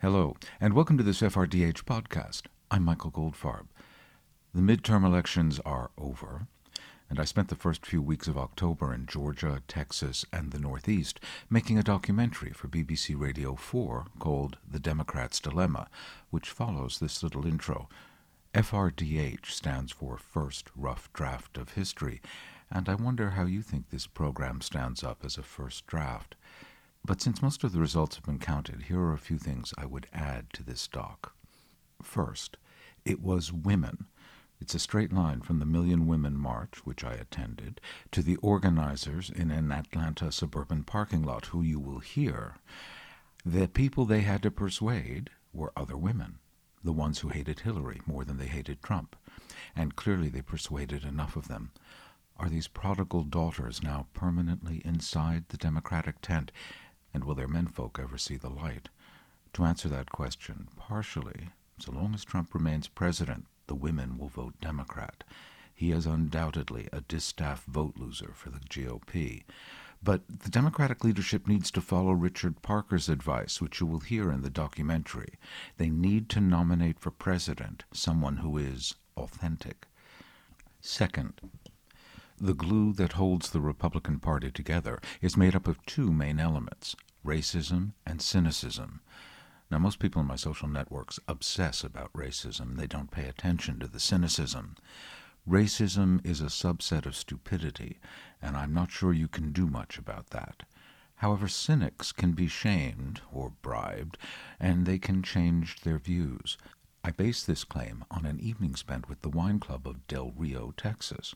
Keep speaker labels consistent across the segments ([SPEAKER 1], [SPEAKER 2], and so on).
[SPEAKER 1] Hello, and welcome to this FRDH podcast. I'm Michael Goldfarb. The midterm elections are over, and I spent the first few weeks of October in Georgia, Texas, and the Northeast making a documentary for BBC Radio 4 called The Democrat's Dilemma, which follows this little intro. FRDH stands for First Rough Draft of History, and I wonder how you think this program stands up as a first draft. But since most of the results have been counted, here are a few things I would add to this doc. First, it was women. It's a straight line from the Million Women March, which I attended, to the organizers in an Atlanta suburban parking lot, who you will hear. The people they had to persuade were other women, the ones who hated Hillary more than they hated Trump. And clearly they persuaded enough of them. Are these prodigal daughters now permanently inside the Democratic tent? And will their menfolk ever see the light? To answer that question, partially, so long as Trump remains president, the women will vote Democrat. He is undoubtedly a distaff vote loser for the GOP. But the Democratic leadership needs to follow Richard Parker's advice, which you will hear in the documentary. They need to nominate for president someone who is authentic. Second, the glue that holds the Republican Party together is made up of two main elements racism and cynicism. Now, most people in my social networks obsess about racism. They don't pay attention to the cynicism. Racism is a subset of stupidity, and I'm not sure you can do much about that. However, cynics can be shamed or bribed, and they can change their views. I base this claim on an evening spent with the wine club of Del Rio, Texas.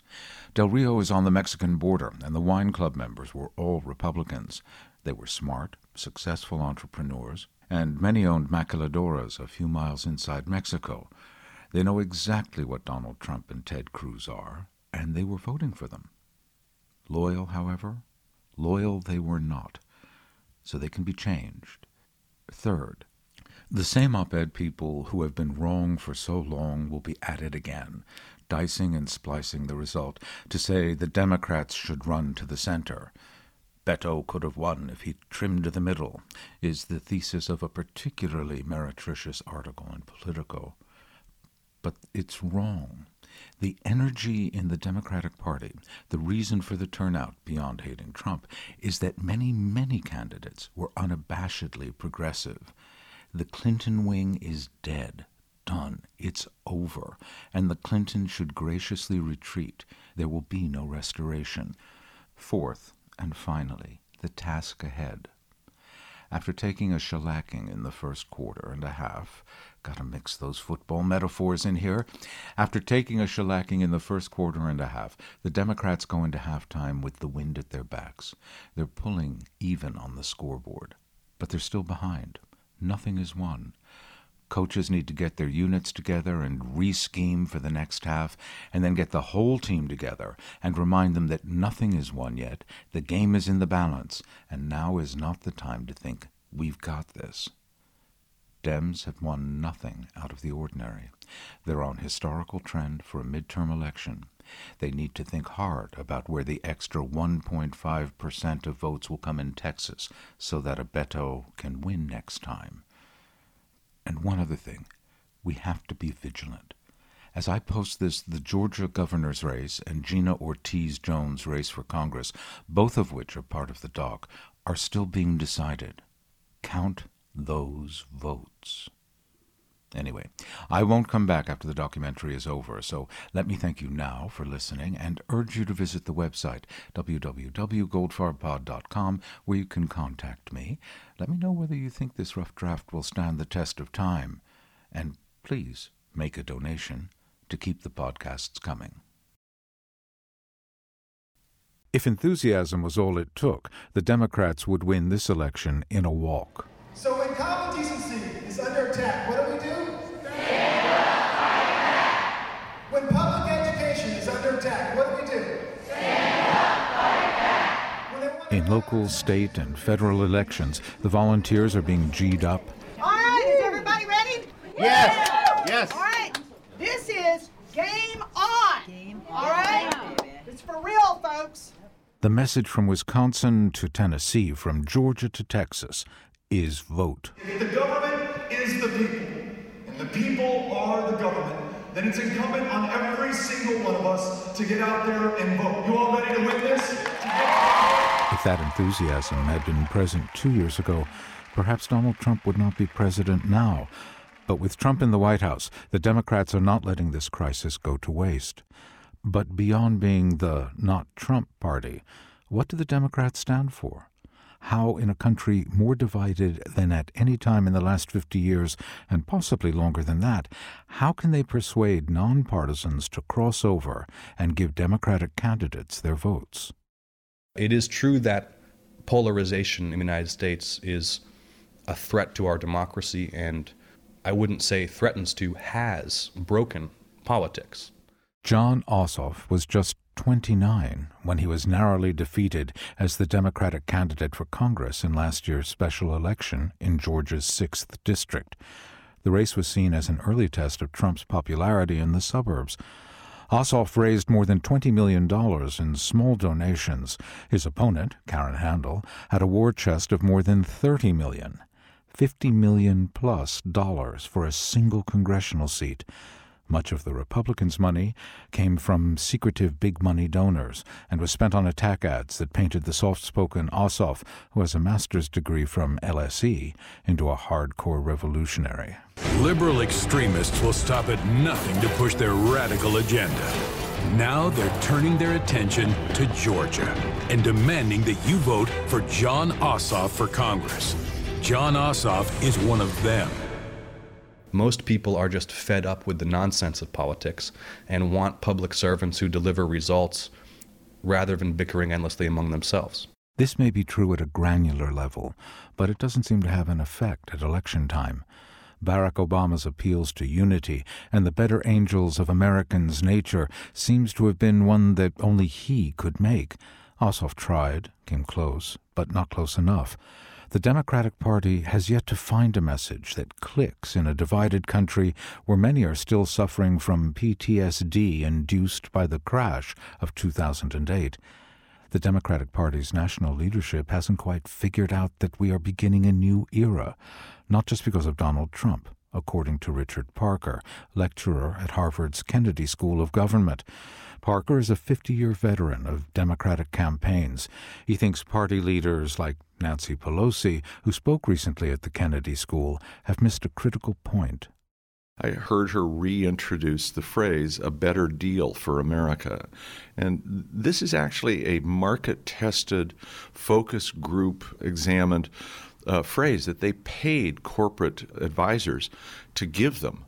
[SPEAKER 1] Del Rio is on the Mexican border, and the wine club members were all Republicans. They were smart, successful entrepreneurs, and many owned maquiladoras a few miles inside Mexico. They know exactly what Donald Trump and Ted Cruz are, and they were voting for them. Loyal, however, loyal they were not, so they can be changed. Third, the same op ed people who have been wrong for so long will be at it again, dicing and splicing the result to say the Democrats should run to the center. Beto could have won if he'd trimmed the middle, is the thesis of a particularly meretricious article in Politico. But it's wrong. The energy in the Democratic Party, the reason for the turnout beyond hating Trump, is that many, many candidates were unabashedly progressive. The Clinton wing is dead, done, it's over, and the Clintons should graciously retreat. There will be no restoration. Fourth, and finally, the task ahead. After taking a shellacking in the first quarter and a half, gotta mix those football metaphors in here. After taking a shellacking in the first quarter and a half, the Democrats go into halftime with the wind at their backs. They're pulling even on the scoreboard, but they're still behind nothing is won. Coaches need to get their units together and re scheme for the next half, and then get the whole team together and remind them that nothing is won yet, the game is in the balance, and now is not the time to think, we've got this. Dems have won nothing out of the ordinary. They're on historical trend for a midterm election. They need to think hard about where the extra 1.5% of votes will come in Texas so that a Beto can win next time. And one other thing we have to be vigilant. As I post this, the Georgia governor's race and Gina Ortiz Jones' race for Congress, both of which are part of the doc, are still being decided. Count those votes. Anyway, I won't come back after the documentary is over, so let me thank you now for listening and urge you to visit the website, www.goldfarbpod.com, where you can contact me. Let me know whether you think this rough draft will stand the test of time. And please make a donation to keep the podcasts coming. If enthusiasm was all it took, the Democrats would win this election in a walk.
[SPEAKER 2] So When public education is under attack, what do we do?
[SPEAKER 1] In local, state, and federal elections, the volunteers are being G'd up.
[SPEAKER 3] All right, is everybody ready?
[SPEAKER 4] Yes. Yes.
[SPEAKER 3] All right, this is game on. Game All right, it's for real, folks.
[SPEAKER 1] The message from Wisconsin to Tennessee, from Georgia to Texas, is vote.
[SPEAKER 2] If the government is the people, and the people are the government, then it's incumbent on every single one of us to get out there and vote. You all ready to win this?
[SPEAKER 1] If that enthusiasm had been present two years ago, perhaps Donald Trump would not be president now. But with Trump in the White House, the Democrats are not letting this crisis go to waste. But beyond being the not Trump party, what do the Democrats stand for? How, in a country more divided than at any time in the last 50 years, and possibly longer than that, how can they persuade nonpartisans to cross over and give Democratic candidates their votes?
[SPEAKER 4] It is true that polarization in the United States is a threat to our democracy and I wouldn't say threatens to, has broken politics.
[SPEAKER 1] Jon Ossoff was just 29 when he was narrowly defeated as the Democratic candidate for Congress in last year's special election in Georgia's 6th District. The race was seen as an early test of Trump's popularity in the suburbs. Ossoff raised more than $20 million in small donations. His opponent, Karen Handel, had a war chest of more than $30 million. 50 million plus dollars for a single congressional seat. Much of the Republicans' money came from secretive big money donors and was spent on attack ads that painted the soft spoken Ossoff, who has a master's degree from LSE, into a hardcore revolutionary.
[SPEAKER 5] Liberal extremists will stop at nothing to push their radical agenda. Now they're turning their attention to Georgia and demanding that you vote for Jon Ossoff for Congress. Jon Ossoff is one of them.
[SPEAKER 4] Most people are just fed up with the nonsense of politics and want public servants who deliver results rather than bickering endlessly among themselves.
[SPEAKER 1] This may be true at a granular level, but it doesn't seem to have an effect at election time. Barack Obama's appeals to unity and the better angels of Americans' nature seems to have been one that only he could make. Ossoff tried, came close, but not close enough. The Democratic Party has yet to find a message that clicks in a divided country where many are still suffering from PTSD induced by the crash of 2008. The Democratic Party's national leadership hasn't quite figured out that we are beginning a new era, not just because of Donald Trump, according to Richard Parker, lecturer at Harvard's Kennedy School of Government. Parker is a 50 year veteran of Democratic campaigns. He thinks party leaders like Nancy Pelosi, who spoke recently at the Kennedy School, have missed a critical point.
[SPEAKER 6] I heard her reintroduce the phrase, a better deal for America. And this is actually a market tested, focus group examined uh, phrase that they paid corporate advisors to give them.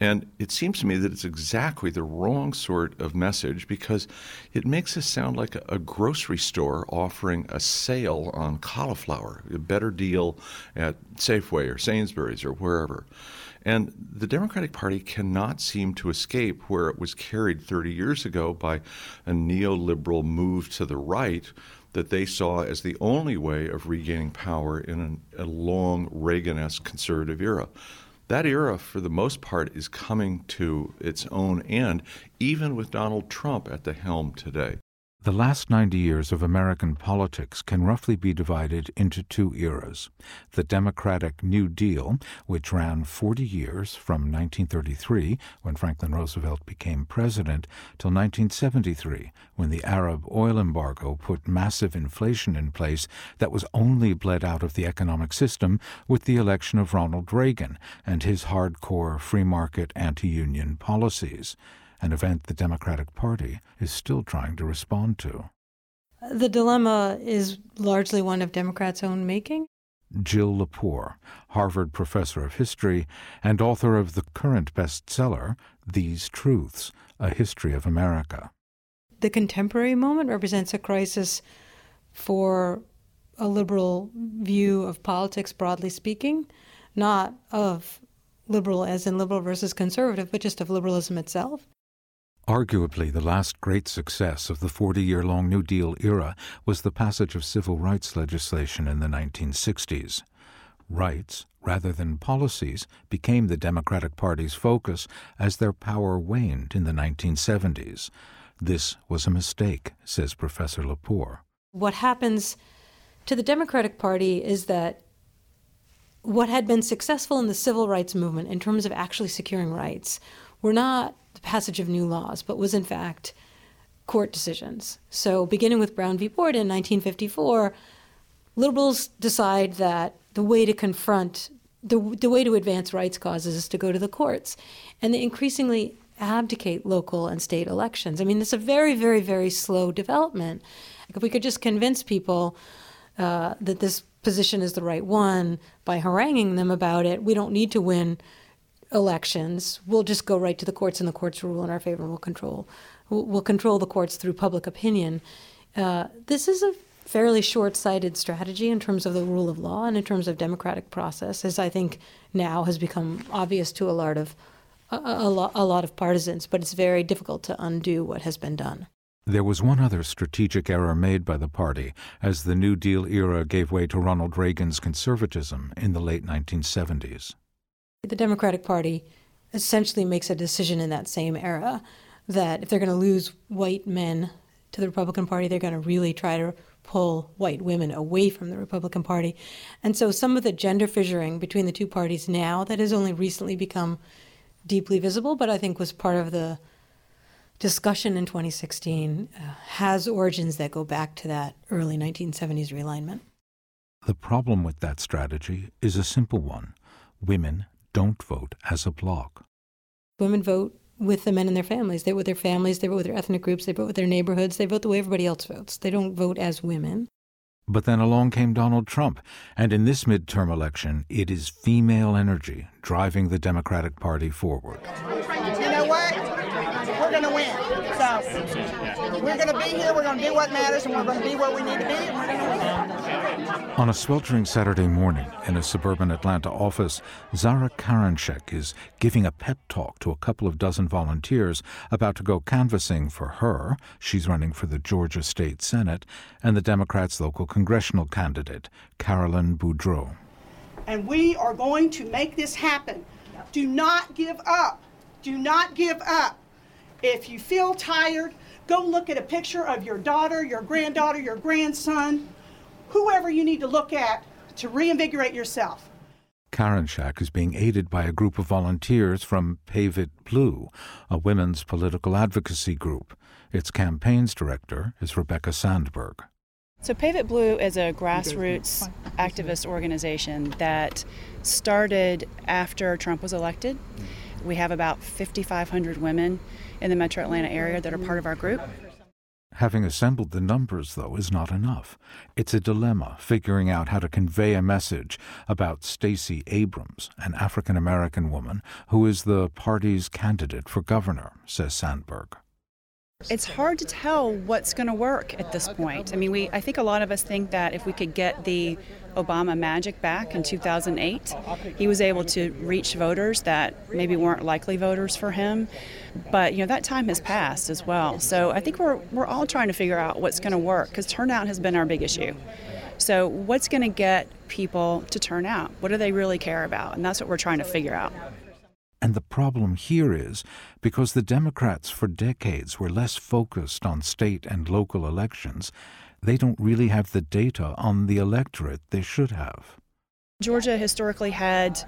[SPEAKER 6] And it seems to me that it's exactly the wrong sort of message because it makes us sound like a, grocery store offering a sale on cauliflower, a better deal at Safeway or Sainsbury's or wherever. And the Democratic Party cannot seem to escape where it was carried 30 years ago by a neoliberal move to the right that they saw as the only way of regaining power in an, a long Reagan esque conservative era that era, for the most part, is coming to its own end, even with Donald Trump at the helm today.
[SPEAKER 1] The last 90 years of American politics can roughly be divided into two eras. The Democratic New Deal, which ran 40 years from 1933, when Franklin Roosevelt became president, till 1973, when the Arab oil embargo put massive inflation in place that was only bled out of the economic system with the election of Ronald Reagan and his hardcore free market anti union policies an event the Democratic Party is still trying to respond to.
[SPEAKER 7] The dilemma is largely one of Democrats' own making.
[SPEAKER 1] Jill Lepore, Harvard professor of history and author of the current bestseller, These Truths A History of America.
[SPEAKER 7] The contemporary moment represents a crisis for a liberal view of politics, broadly speaking, not of liberal as in liberal versus conservative, but just of liberalism itself.
[SPEAKER 1] Arguably, the last great success of the 40 year long New Deal era was the passage of civil rights legislation in the 1960s. Rights, rather than policies, became the Democratic Party's focus as their power waned in the 1970s. This was a mistake, says Professor Lepore.
[SPEAKER 7] What happens to the Democratic Party is that what had been successful in the civil rights movement in terms of actually securing rights were not passage of new laws, but was in fact court decisions. So, beginning with Brown v. Board in 1954, liberals decide that the way to confront the, the way to advance rights causes is to go to the courts. And they increasingly abdicate local and state elections. I mean, it's a very, very, very slow development. If we could just convince people uh, that this position is the right one by haranguing them about it, we don't need to win elections. We'll just go right to the courts, and the courts will rule in our favor, and we'll control. We'll, control the courts through public opinion. Uh, this is a fairly short-sighted strategy in terms of the rule of law and in terms of democratic process, as I think now has become obvious to a lot of a, a, a lot of partisans. But it's very difficult to undo what has been done.
[SPEAKER 1] There was one other strategic error made by the party as the New Deal era gave way to Ronald Reagan's conservatism in the late 1970s.
[SPEAKER 7] The Democratic Party essentially makes a decision in that same era that if they're going to lose white men to the Republican Party, they're going to really try to pull white women away from the Republican Party. And so some of the gender fissuring between the two parties now that has only recently become deeply visible, but I think was part of the discussion in 2016 uh, has origins that go back to that early 1970s realignment.
[SPEAKER 1] The problem with that strategy is a simple one women don't vote as a bloc.
[SPEAKER 7] Women vote with the men in their families. They vote with their families, they vote with their ethnic groups, they vote with their neighborhoods, they vote the way everybody else votes. They don't vote as women.
[SPEAKER 1] But then along came Donald Trump, and in this midterm election, it is female energy driving the Democratic Party forward.
[SPEAKER 3] You know what? We're going to win. So we're going to be here, we're going to do what matters, and we're going to be where we need to be, and we're going to win.
[SPEAKER 1] On a sweltering Saturday morning in a suburban Atlanta office, Zahra Karinshak is giving a pep talk to a couple of dozen volunteers about to go canvassing for her. She's running for the Georgia State Senate, and the Democrats' local congressional candidate, Carolyn Bourdeaux.
[SPEAKER 3] And we are going to make this happen. Do not give up. Do not give up. If you feel tired, go look at a picture of your daughter, your granddaughter, your grandson, whoever you need to look at to reinvigorate yourself.
[SPEAKER 1] Karinshak is being aided by a group of volunteers from Pave It Blue, a women's political advocacy group. Its campaigns director is Rebecca Sandberg.
[SPEAKER 8] So, Pave It Blue is a grassroots activist organization that started after Trump was elected. Mm. We have about 5,500 women in the metro Atlanta area that are part of our group.
[SPEAKER 1] Having assembled the numbers, though, is not enough. It's a dilemma figuring out how to convey a message about Stacey Abrams, an African American woman who is the party's candidate for governor, says Sandberg.
[SPEAKER 8] It's hard to tell what's going to work at this point. I mean, we I think a lot of us think that if we could get the Obama magic back in 2008, he was able to reach voters that maybe weren't likely voters for him. But you know that time has passed as well. So I think we're we're all trying to figure out what's going to work because turnout has been our big issue. So what's going to get people to turn out? What do they really care about? And that's what we're trying to figure out.
[SPEAKER 1] And the problem here is because the Democrats for decades were less focused on state and local elections, they don't really have the data on the electorate they should have.
[SPEAKER 8] Georgia historically had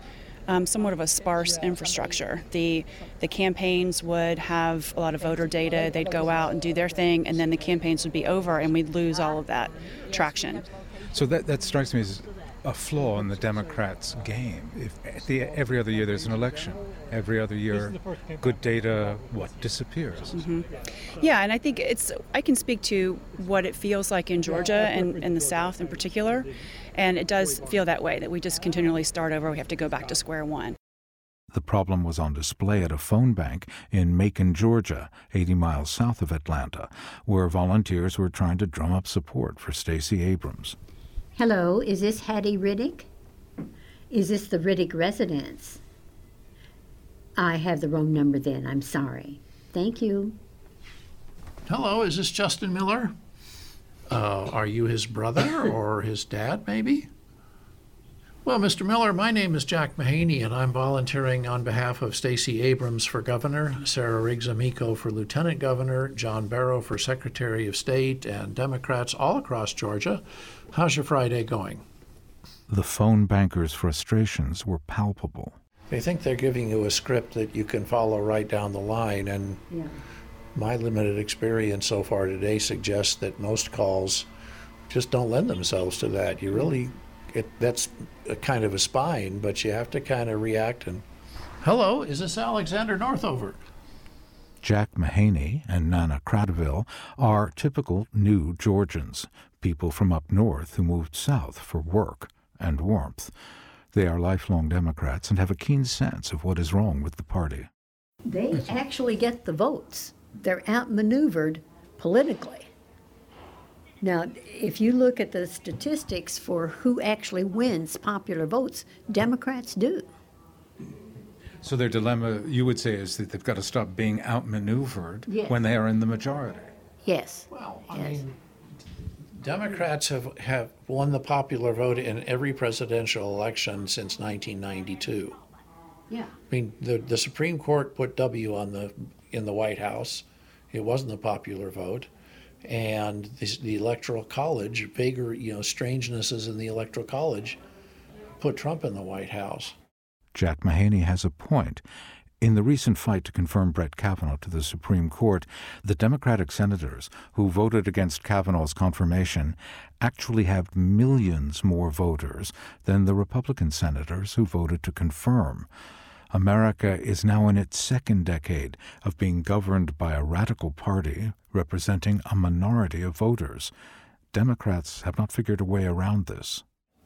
[SPEAKER 8] um, somewhat of a sparse infrastructure. The the campaigns would have a lot of voter data. They'd go out and do their thing, and then the campaigns would be over, and we'd lose all of that traction.
[SPEAKER 9] So that that strikes me as a flaw in the Democrats' game. If the, every other year there's an election, every other year, good data what disappears.
[SPEAKER 8] Mm-hmm. Yeah, and I think it's I can speak to what it feels like in Georgia and in the South in particular, and it does feel that way that we just continually start over. We have to go back to square one.
[SPEAKER 1] The problem was on display at a phone bank in Macon, Georgia, 80 miles south of Atlanta, where volunteers were trying to drum up support for Stacey Abrams.
[SPEAKER 10] Hello, is this Hattie Riddick? Is this the Riddick residence? I have the wrong number then. I'm sorry. Thank you.
[SPEAKER 11] Hello, is this Justin Miller? Uh, are you his brother or his dad, maybe? Well, Mr. Miller, my name is Jack Mahaney, and I'm volunteering on behalf of Stacey Abrams for governor, Sarah Riggs Amico for lieutenant governor, John Barrow for secretary of state, and Democrats all across Georgia. How's your Friday going?
[SPEAKER 1] the phone banker's frustrations were palpable.
[SPEAKER 11] They think they're giving you a script that you can follow right down the line, and
[SPEAKER 10] Yeah.
[SPEAKER 11] my limited experience so far today suggests that most calls just don't lend themselves to that. You really, it, that's a kind of a spine, but you have to kind of react and, hello, is this Alexander Northover?
[SPEAKER 1] Jack Mahaney and Nana Cradaville are typical new Georgians, people from up north who moved south for work and warmth. They are lifelong Democrats and have a keen sense of what is wrong with the party.
[SPEAKER 10] They actually get the votes. They're outmaneuvered politically. Now, if you look at the statistics for who actually wins popular votes, Democrats do.
[SPEAKER 9] So their dilemma, you would say, is that they've got to stop being outmaneuvered
[SPEAKER 10] Yes.
[SPEAKER 9] when they are in the majority.
[SPEAKER 10] Yes.
[SPEAKER 11] Well, I
[SPEAKER 10] Yes.
[SPEAKER 11] mean, Democrats have, have won the popular vote in every presidential election since 1992.
[SPEAKER 10] Yeah.
[SPEAKER 11] I mean, the, the Supreme Court put W on the in the White House. It wasn't a popular vote, and the, the Electoral College, bigger you know strangenesses in the Electoral College, put Trump in the White House.
[SPEAKER 1] Jack Mahaney has a point. In the recent fight to confirm Brett Kavanaugh to the Supreme Court, the Democratic senators who voted against Kavanaugh's confirmation actually have millions more voters than the Republican senators who voted to confirm. America is now in its second decade of being governed by a radical party representing a minority of voters. Democrats have not figured a way around this.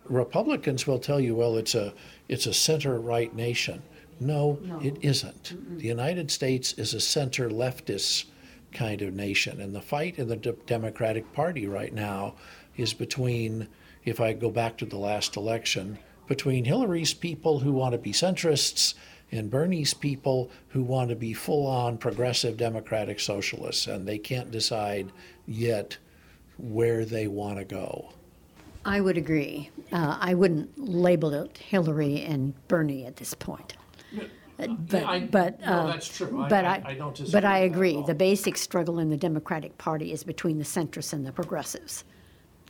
[SPEAKER 11] Republicans will tell you, well, it's a it's a center right nation. No, it isn't. The United States is a center leftist kind of nation, and the fight in the D- Democratic Party right now is between, if I go back to the last election, between Hillary's people who want to be centrists and Bernie's people who want to be full on progressive democratic socialists, and they can't decide yet where they want to go.
[SPEAKER 10] I would agree. Uh, I wouldn't label it Hillary and Bernie at this point. Uh, But,
[SPEAKER 11] I-
[SPEAKER 10] but,
[SPEAKER 11] no,
[SPEAKER 10] uh,
[SPEAKER 11] that's true.
[SPEAKER 10] But
[SPEAKER 11] I- I don't
[SPEAKER 10] But I
[SPEAKER 11] with that at
[SPEAKER 10] agree. The basic struggle in the Democratic Party is between the centrists and the progressives.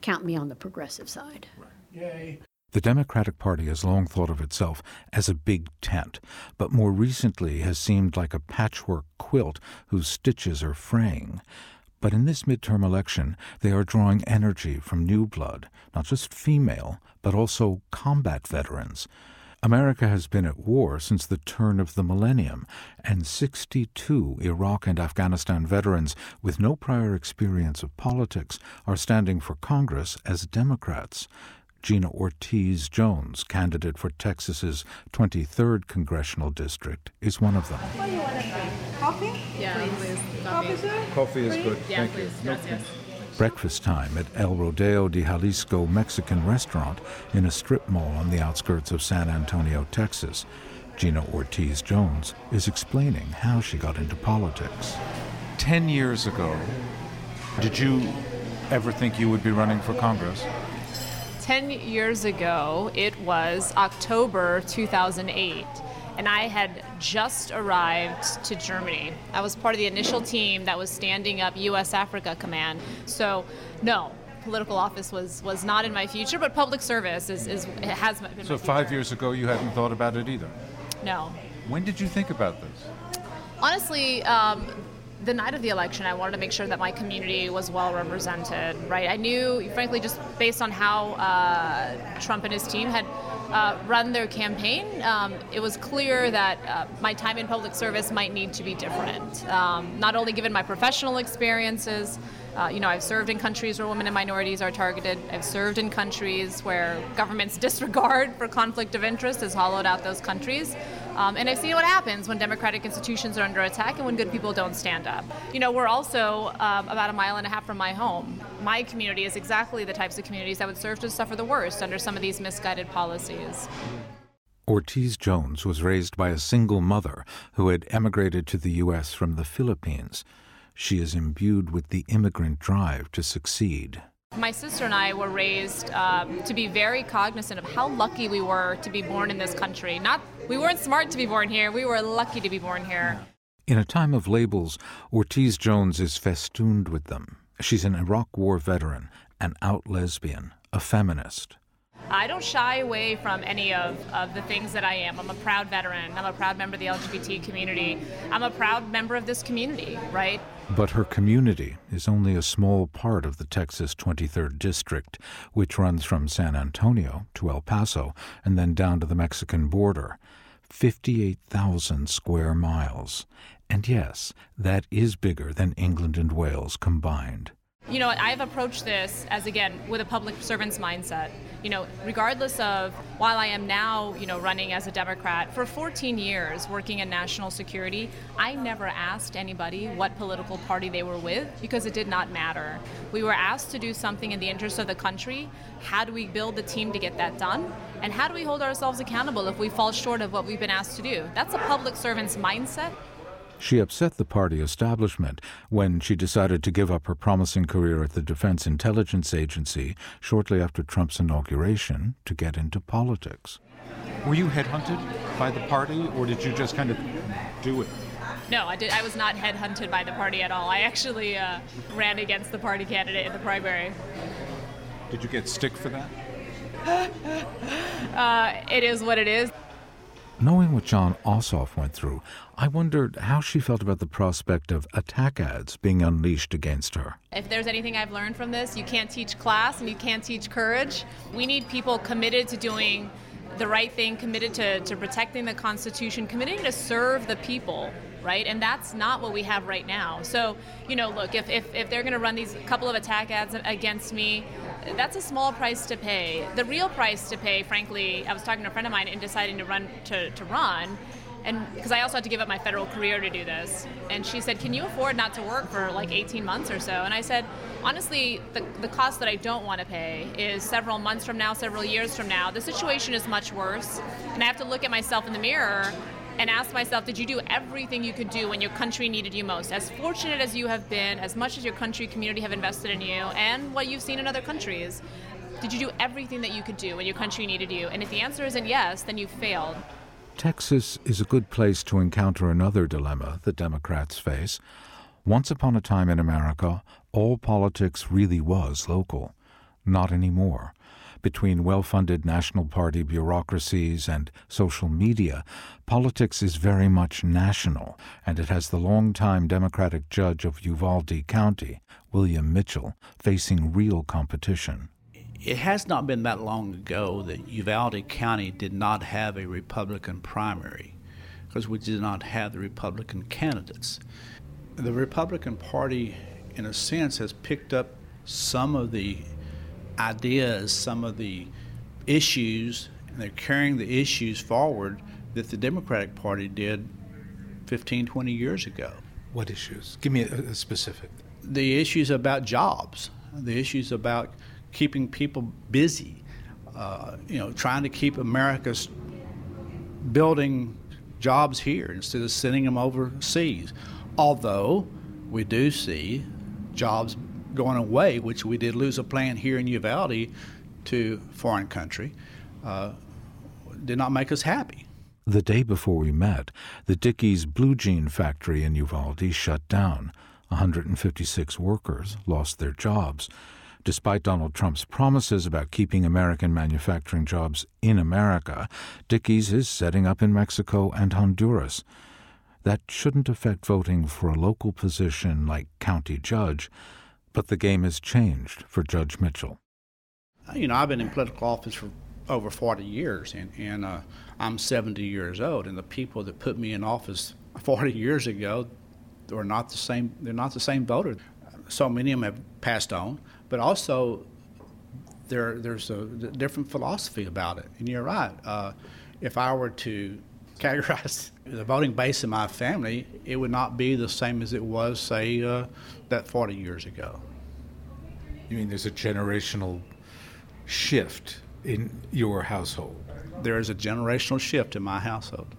[SPEAKER 10] Count me on the progressive side.
[SPEAKER 11] Yay.
[SPEAKER 1] The Democratic Party has long thought of itself as a big tent, but more recently has seemed like a patchwork quilt whose stitches are fraying. But in this midterm election, they are drawing energy from new blood, not just female, but also combat veterans. America has been at war since the turn of the millennium, and 62 Iraq and Afghanistan veterans with no prior experience of politics are standing for Congress as Democrats. Gina Ortiz Jones, candidate for Texas's 23rd congressional district, is one of them.
[SPEAKER 3] Coffee?
[SPEAKER 12] Yeah, please.
[SPEAKER 3] Coffee, sir?
[SPEAKER 9] Coffee is good.
[SPEAKER 12] Yeah,
[SPEAKER 9] Thank
[SPEAKER 12] please.
[SPEAKER 9] you.
[SPEAKER 12] Gracias.
[SPEAKER 1] Breakfast time at El Rodeo de Jalisco Mexican restaurant in a strip mall on the outskirts of San Antonio, Texas. Gina Ortiz Jones is explaining how she got into politics. Ten years ago, did you ever think you would be running for Congress?
[SPEAKER 12] 10 years ago, it was October 2008, and I had just arrived to Germany. I was part of the initial team that was standing up U.S. Africa Command. So, no, political office was, was not in my future, but public service is, is has been
[SPEAKER 9] So five years ago, you hadn't thought about it either.
[SPEAKER 12] No.
[SPEAKER 9] When did you think about this?
[SPEAKER 12] Honestly, um, the night of the election, I wanted to make sure that my community was well represented, right? I knew, frankly, just based on how uh, Trump and his team had uh, run their campaign, um, it was clear that uh, my time in public service might need to be different. Um, not only given my professional experiences, uh, you know, I've served in countries where women and minorities are targeted. I've served in countries where government's disregard for conflict of interest has hollowed out those countries. Um, and I've seen what happens when democratic institutions are under attack and when good people don't stand up. You know, we're also um, about a mile and a half from my home. My community is exactly the types of communities that would serve to suffer the worst under some of these misguided policies.
[SPEAKER 1] Ortiz Jones was raised by a single mother who had emigrated to the U.S. from the Philippines. She is imbued with the immigrant drive to succeed.
[SPEAKER 12] My sister and I were raised um, to be very cognizant of how lucky we were to be born in this country. Not, we weren't smart to be born here. We were lucky to be born here.
[SPEAKER 1] In a time of labels, Ortiz Jones is festooned with them. She's an Iraq War veteran, an out lesbian, a feminist.
[SPEAKER 12] I don't shy away from any of, of the things that I am. I'm a proud veteran. I'm a proud member of the LGBT community. I'm a proud member of this community, right?
[SPEAKER 1] But her community is only a small part of the Texas 23rd District, which runs from San Antonio to El Paso and then down to the Mexican border. 58,000 square miles. And yes, that is bigger than England and Wales combined.
[SPEAKER 12] You know, I've approached this as again with a public servant's mindset. You know, regardless of while I am now, you know, running as a Democrat for 14 years working in national security, I never asked anybody what political party they were with because it did not matter. We were asked to do something in the interest of the country. How do we build the team to get that done? And how do we hold ourselves accountable if we fall short of what we've been asked to do? That's a public servant's mindset.
[SPEAKER 1] She upset the party establishment when she decided to give up her promising career at the Defense Intelligence Agency shortly after Trump's inauguration to get into politics.
[SPEAKER 9] Were you headhunted by the party, or did you just kind of do it?
[SPEAKER 12] No, I did. I was not headhunted by the party at all. I actually uh, ran against the party candidate in the primary.
[SPEAKER 9] Did you get stick for that?
[SPEAKER 12] Uh, it is what it is.
[SPEAKER 1] Knowing what Jon Ossoff went through, I wondered how she felt about the prospect of attack ads being unleashed against her.
[SPEAKER 12] If there's anything I've learned from this, you can't teach class and you can't teach courage. We need people committed to doing the right thing, committed to, to protecting the Constitution, committed to serve the people, right? And that's not what we have right now. So, you know, look, if, if, if they're going to run these couple of attack ads against me, that's a small price to pay. The real price to pay, frankly, I was talking to a friend of mine in deciding to run to, to run, and because I also had to give up my federal career to do this. And she said, "Can you afford not to work for like 18 months or so?" And I said, "Honestly, the the cost that I don't want to pay is several months from now, several years from now. The situation is much worse, and I have to look at myself in the mirror." And ask myself, did you do everything you could do when your country needed you most? As fortunate as you have been, as much as your country community have invested in you, and what you've seen in other countries, did you do everything that you could do when your country needed you? And if the answer isn't yes, then you failed.
[SPEAKER 1] Texas is a good place to encounter another dilemma the Democrats face. Once upon a time in America, all politics really was local. Not anymore. Between well funded National Party bureaucracies and social media, politics is very much national, and it has the longtime Democratic judge of Uvalde County, William Mitchell, facing real competition
[SPEAKER 13] it has not been that long ago that Uvalde County did not have a Republican primary because we did not have the Republican candidates. The Republican Party, in a sense, has picked up some of the ideas, some of the issues, and they're carrying the issues forward that the Democratic Party did 15, 20 years ago.
[SPEAKER 9] What issues? Give me a, a specific.
[SPEAKER 13] The issues about jobs, the issues about keeping people busy, uh, you know, trying to keep America's building jobs here instead of sending them overseas. Although we do see jobs going away, which we did lose a plant here in Uvalde to foreign country, uh, did not make us happy.
[SPEAKER 1] The day before we met, the Dickies Blue Jean factory in Uvalde shut down. 156 workers lost their jobs. Despite Donald Trump's promises about keeping American manufacturing jobs in America, Dickies is setting up in Mexico and Honduras. That shouldn't affect voting for a local position like county judge, but the game has changed for Judge Mitchell.
[SPEAKER 13] You know, I've been in political office for over 40 years, and, and uh, I'm 70 years old, and the people that put me in office 40 years ago are not the same. They're not the same voter. So many of them have passed on but also there there's a different philosophy about it. And you're right. Uh, if I were to categorize the voting base in my family, it would not be the same as it was, say, uh, that 40 years ago.
[SPEAKER 9] You mean there's a generational shift in your household?
[SPEAKER 13] There is a generational shift in my household.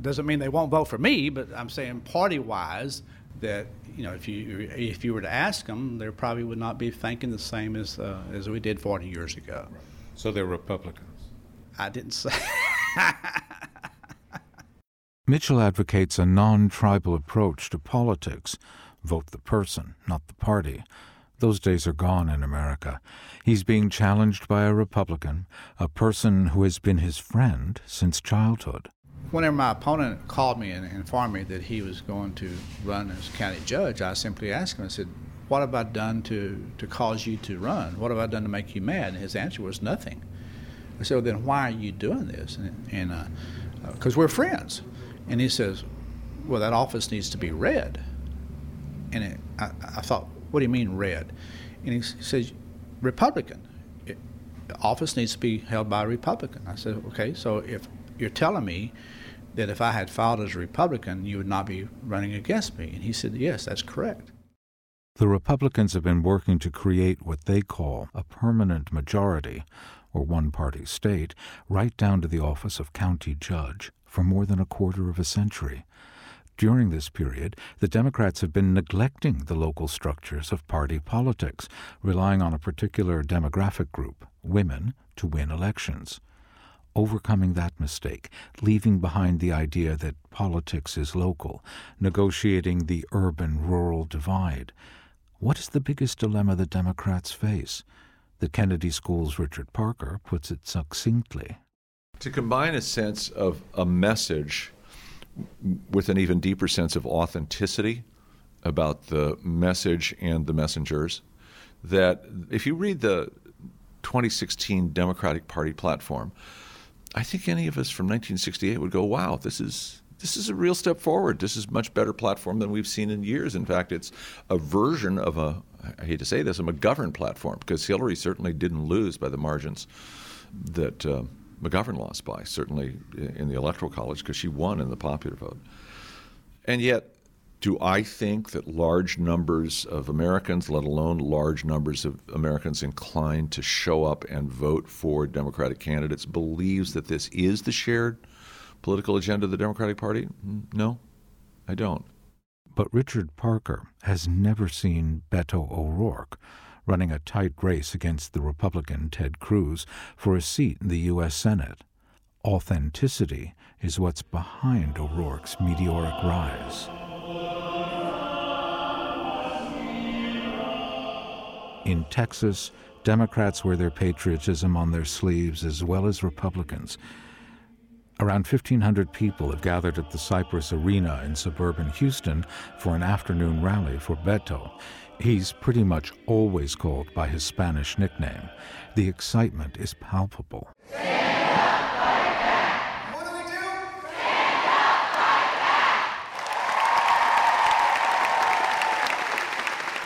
[SPEAKER 13] Doesn't mean they won't vote for me, but I'm saying party wise, that you know, if you if you were to ask them, they probably would not be thinking the same as uh, as we did 40 years ago.
[SPEAKER 9] So they're Republicans.
[SPEAKER 13] I didn't say.
[SPEAKER 1] Mitchell advocates a non-tribal approach to politics. Vote the person, not the party. Those days are gone in America. He's being challenged by a Republican, a person who has been his friend since childhood.
[SPEAKER 13] Whenever my opponent called me and informed me that he was going to run as county judge, I simply asked him, I said, What have I done to, to cause you to run? What have I done to make you mad? And his answer was nothing. I said, Well, then why are you doing this? And because uh, uh, we're friends. And he says, Well, that office needs to be red. And it, I, I thought, What do you mean red? And he says, Republican. The office needs to be held by a Republican. I said, Okay, so if you're telling me that if I had filed as a Republican, you would not be running against me. And he said, Yes, that's correct.
[SPEAKER 1] The Republicans have been working to create what they call a permanent majority, or one party state, right down to the office of county judge for more than a quarter of a century. During this period, the Democrats have been neglecting the local structures of party politics, relying on a particular demographic group, women, to win elections overcoming that mistake, leaving behind the idea that politics is local, negotiating the urban rural divide. What is the biggest dilemma the Democrats face? The Kennedy School's Richard Parker puts it succinctly.
[SPEAKER 6] To combine a sense of a message with an even deeper sense of authenticity about the message and the messengers, that if you read the 2016 Democratic Party platform, I think any of us from 1968 would go, "Wow, this is this is a real step forward. This is much better platform than we've seen in years. In fact, it's a version of a I hate to say this, a McGovern platform because Hillary certainly didn't lose by the margins that uh, McGovern lost by, certainly in the Electoral College because she won in the popular vote. And yet, do I think that large numbers of Americans, let alone large numbers of Americans inclined to show up and vote for Democratic candidates, believes that this is the shared political agenda of the Democratic Party? No, I don't.
[SPEAKER 1] But Richard Parker has never seen Beto O'Rourke running a tight race against the Republican Ted Cruz for a seat in the U.S. Senate. Authenticity is what's behind O'Rourke's meteoric rise. In Texas, Democrats wear their patriotism on their sleeves as well as Republicans. Around 1,500 people have gathered at the Cypress Arena in suburban Houston for an afternoon rally for Beto. He's pretty much always called by his Spanish nickname. The excitement is palpable.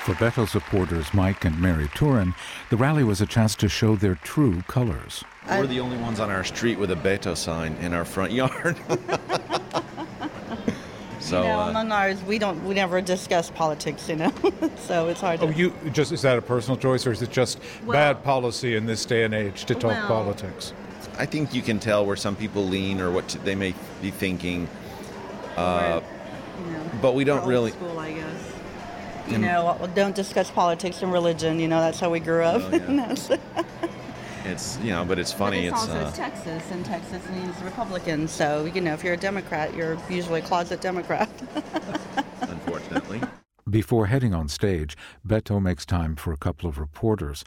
[SPEAKER 1] For Beto supporters Mike and Mary Turin, the rally was a chance to show their true colors.
[SPEAKER 14] We're the only ones on our street with a Beto sign in our front yard.
[SPEAKER 15] so you know, uh, among ours, we don't, we never discuss politics, you know. so it's hard. To...
[SPEAKER 9] Oh, you just is that a personal choice, or is it just well, bad policy in this day and age to talk well, politics?
[SPEAKER 14] I think you can tell where some people lean or what they may be thinking. Uh, you know, but we don't really.
[SPEAKER 15] School, I guess you know, don't discuss politics and religion. You know, that's how we grew up. Oh, yeah.
[SPEAKER 14] it's you know, but it's funny.
[SPEAKER 15] But it's,
[SPEAKER 14] it's
[SPEAKER 15] also uh, Texas, and Texas means Republican. So you know, if you're a Democrat, you're usually a closet Democrat.
[SPEAKER 14] Unfortunately.
[SPEAKER 1] Before heading on stage, Beto makes time for a couple of reporters.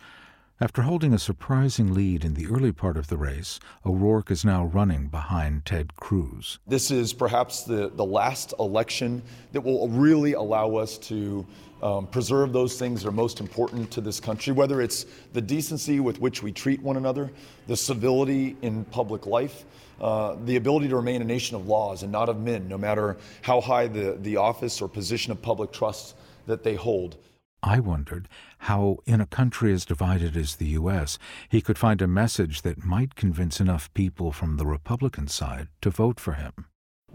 [SPEAKER 1] After holding a surprising lead in the early part of the race, O'Rourke is now running behind Ted Cruz.
[SPEAKER 16] This is perhaps the, the last election that will really allow us to um, preserve those things that are most important to this country, whether it's the decency with which we treat one another, the civility in public life, uh, the ability to remain a nation of laws and not of men, no matter how high the, the office or position of public trust that they hold.
[SPEAKER 1] I wondered how, in a country as divided as the U.S., he could find a message that might convince enough people from the Republican side to vote for him.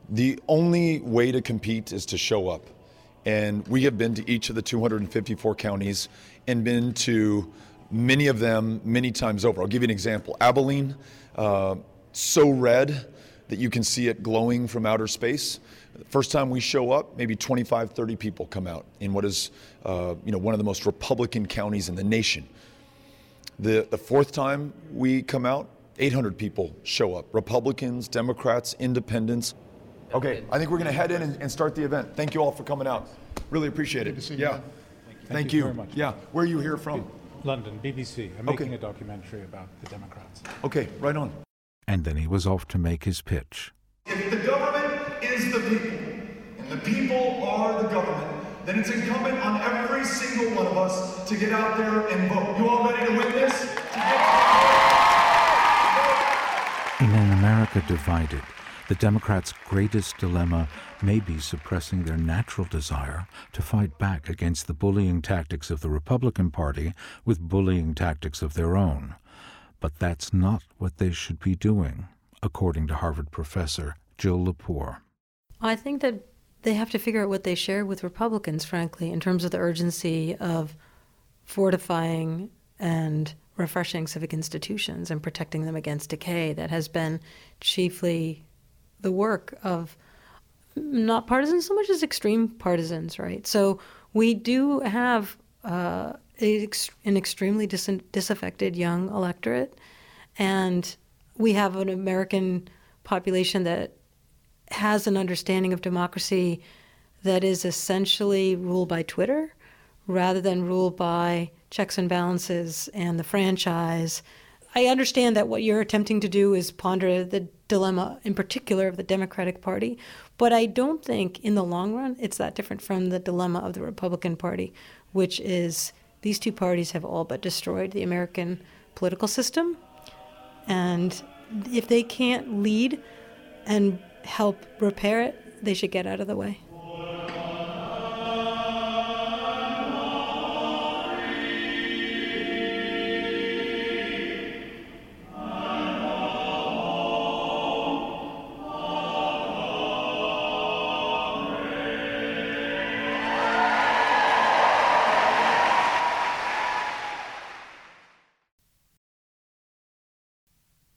[SPEAKER 16] The only way to compete is to show up. And we have been to each of the 254 counties and been to many of them many times over. I'll give you an example. Abilene, uh, so red that you can see it glowing from outer space. First time we show up, maybe 25, 30 people come out in what is uh, you know, one of the most Republican counties in the nation. The, the fourth time we come out, 800 people show up Republicans, Democrats, independents. Okay, I think we're going to head in and, and, start the event. Thank you all for coming out. Really appreciate it.
[SPEAKER 17] Good to see
[SPEAKER 16] yeah.
[SPEAKER 17] You.
[SPEAKER 16] Thank,
[SPEAKER 9] you
[SPEAKER 16] you.
[SPEAKER 9] very much.
[SPEAKER 16] Yeah. Where are you here from?
[SPEAKER 9] London, BBC. I'm
[SPEAKER 16] Okay.
[SPEAKER 9] making a documentary about the Democrats.
[SPEAKER 16] Okay, right on.
[SPEAKER 1] And then he was off to make his pitch.
[SPEAKER 2] If the government is the people, and the people are the government, then it's incumbent on every single one of us to get out there and vote. You all ready to win this? To
[SPEAKER 1] In an America divided, the Democrats' greatest dilemma may be suppressing their natural desire to fight back against the bullying tactics of the Republican Party with bullying tactics of their own. But that's not what they should be doing, according to Harvard professor Jill Lepore.
[SPEAKER 7] I think that they have to figure out what they share with Republicans, frankly, in terms of the urgency of fortifying and refreshing civic institutions and protecting them against decay that has been chiefly the work of not partisans so much as extreme partisans, right? So we do have uh, an extremely dis- disaffected young electorate, and we have an American population that has an understanding of democracy that is essentially ruled by Twitter rather than ruled by checks and balances and the franchise. I understand that what you're attempting to do is ponder the dilemma, in particular, of the Democratic Party, but I don't think in the long run it's that different from the dilemma of the Republican Party, which is these two parties have all but destroyed the American political system. And if they can't lead and help repair it, they should get out of the way.